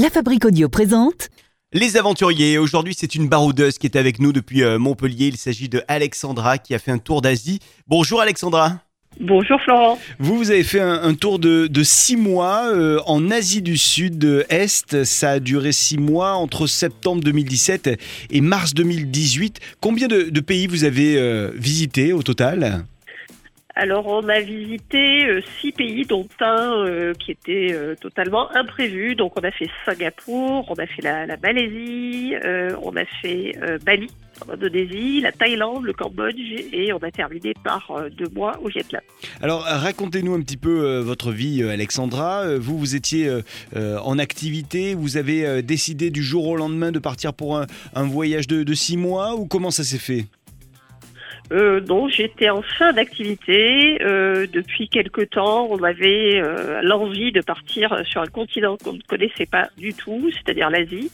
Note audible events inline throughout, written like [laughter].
La Fabrique Audio présente Les aventuriers, aujourd'hui c'est une baroudeuse qui est avec nous depuis euh, Montpellier. Il s'agit de Alexandra qui a fait un tour d'Asie. Bonjour Alexandra. Bonjour Florent. Vous, vous avez fait un, un tour de, de six mois euh, en Asie du Sud-Est. Ça a duré six mois entre septembre 2017 et mars 2018. Combien de, de pays vous avez euh, visité au total? Alors on a visité euh, six pays dont un euh, qui était euh, totalement imprévu. Donc on a fait Singapour, on a fait la, la Malaisie, on a fait Bali en la Thaïlande, le Cambodge et on a terminé par deux mois au Vietnam. Alors racontez-nous un petit peu votre vie Alexandra. Vous, vous étiez en activité, vous avez décidé du jour au lendemain de partir pour un, un voyage de, de six mois ou comment ça s'est fait? Euh, donc j'étais en fin d'activité. Euh, depuis quelque temps, on avait euh, l'envie de partir sur un continent qu'on ne connaissait pas du tout, c'est-à-dire l'Asie.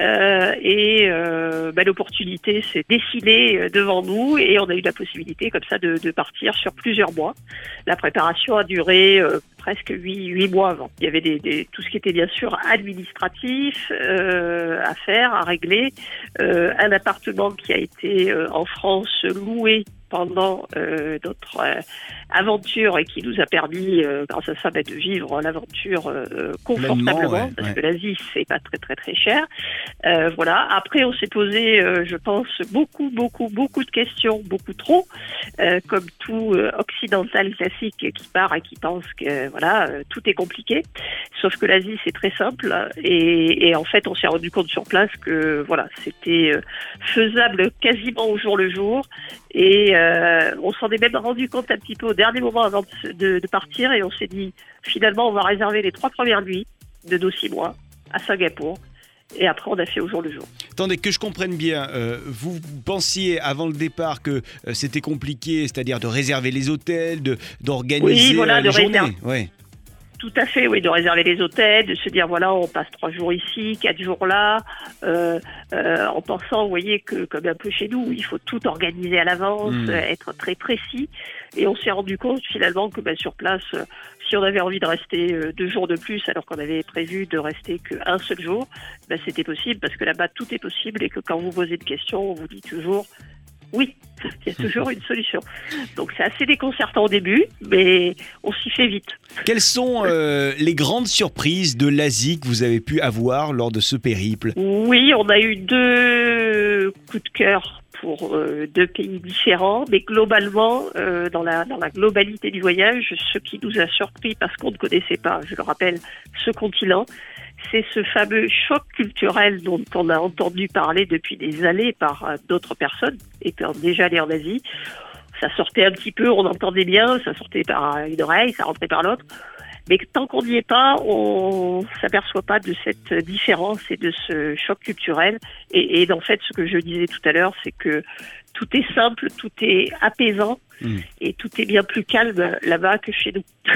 Euh, et euh, bah, l'opportunité s'est dessinée devant nous et on a eu la possibilité comme ça de, de partir sur plusieurs mois. La préparation a duré presque huit, mois avant. Il y avait tout ce qui était bien sûr administratif euh, à faire, à régler. Euh, un appartement qui a été euh, en France loué pendant euh, notre euh, aventure et qui nous a permis, euh, grâce à ça, bah, de vivre l'aventure euh, confortablement, ouais, parce ouais. que l'Asie, c'est pas très très très cher. Voilà. Après, on s'est posé, je pense, beaucoup, beaucoup, beaucoup de questions, beaucoup trop, comme tout occidental classique qui part et qui pense que voilà, tout est compliqué. Sauf que l'Asie, c'est très simple. Et, et en fait, on s'est rendu compte sur place que voilà, c'était faisable quasiment au jour le jour. Et euh, on s'en est même rendu compte un petit peu au dernier moment avant de, se- de- de partir. Et on s'est dit, finalement, on va réserver les trois premières nuits de nos six mois à Singapour. Et après, on a fait au jour le jour. Attendez, que je comprenne bien, euh, vous pensiez avant le départ que euh, c'était compliqué, c'est-à-dire de réserver les hôtels, de d'organiser Oui, voilà, les journées. Ouais. Tout à fait, oui, de réserver les hôtels, de se dire voilà, on passe trois jours ici, quatre jours là, euh, euh, en pensant, vous voyez, que comme un peu chez nous, il faut tout organiser à l'avance, Mm. euh, être très précis. Et on s'est rendu compte finalement que ben, sur place, euh, si on avait envie de rester euh, deux jours de plus alors qu'on avait prévu de rester qu'un seul jour, ben, c'était possible parce que là-bas tout est possible et que quand vous posez une question, on vous dit toujours oui, [laughs] il y a toujours une solution. Donc c'est assez déconcertant au début, mais on s'y fait vite. Quelles sont euh, les grandes surprises de l'Asie que vous avez pu avoir lors de ce périple? Oui, on a eu deux coups de cœur pour euh, deux pays différents, mais globalement, euh, dans, la, dans la globalité du voyage, ce qui nous a surpris parce qu'on ne connaissait pas, je le rappelle, ce continent, c'est ce fameux choc culturel dont on a entendu parler depuis des années par euh, d'autres personnes, étant déjà allé en Asie. Ça sortait un petit peu, on entendait bien, ça sortait par une oreille, ça rentrait par l'autre. Mais tant qu'on n'y est pas, on s'aperçoit pas de cette différence et de ce choc culturel. Et en fait, ce que je disais tout à l'heure, c'est que tout est simple, tout est apaisant Mm. et tout est bien plus calme là-bas que chez nous. [laughs]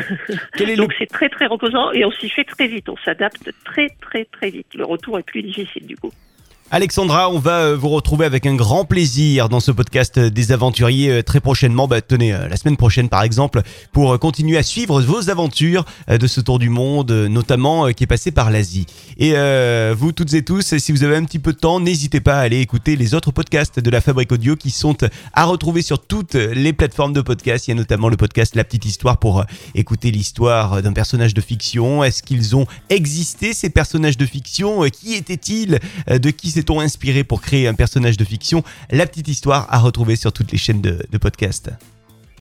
Quel est le Donc c'est très très reposant et on s'y fait très vite. On s'adapte très très très vite. Le retour est plus difficile du coup. Alexandra, on va euh, vous retrouver avec un grand plaisir dans ce podcast des aventuriers euh, très prochainement. Bah, tenez, euh, la semaine prochaine par exemple, pour continuer à suivre vos aventures de ce tour du monde, notamment qui est passé par l'Asie. Et vous toutes et tous, si vous avez un petit peu de temps, n'hésitez pas à aller écouter les autres podcasts de la Fabrique Audio qui sont à retrouver sur toutes les plateformes de podcast. Il y a notamment le podcast La Petite Histoire pour écouter l'histoire d'un personnage de fiction. Est-ce qu'ils ont existé ces personnages de fiction? Qui étaient-ils? De qui s'est-on inspiré pour créer un personnage de fiction? La petite histoire à retrouver sur toutes les chaînes de, de podcast.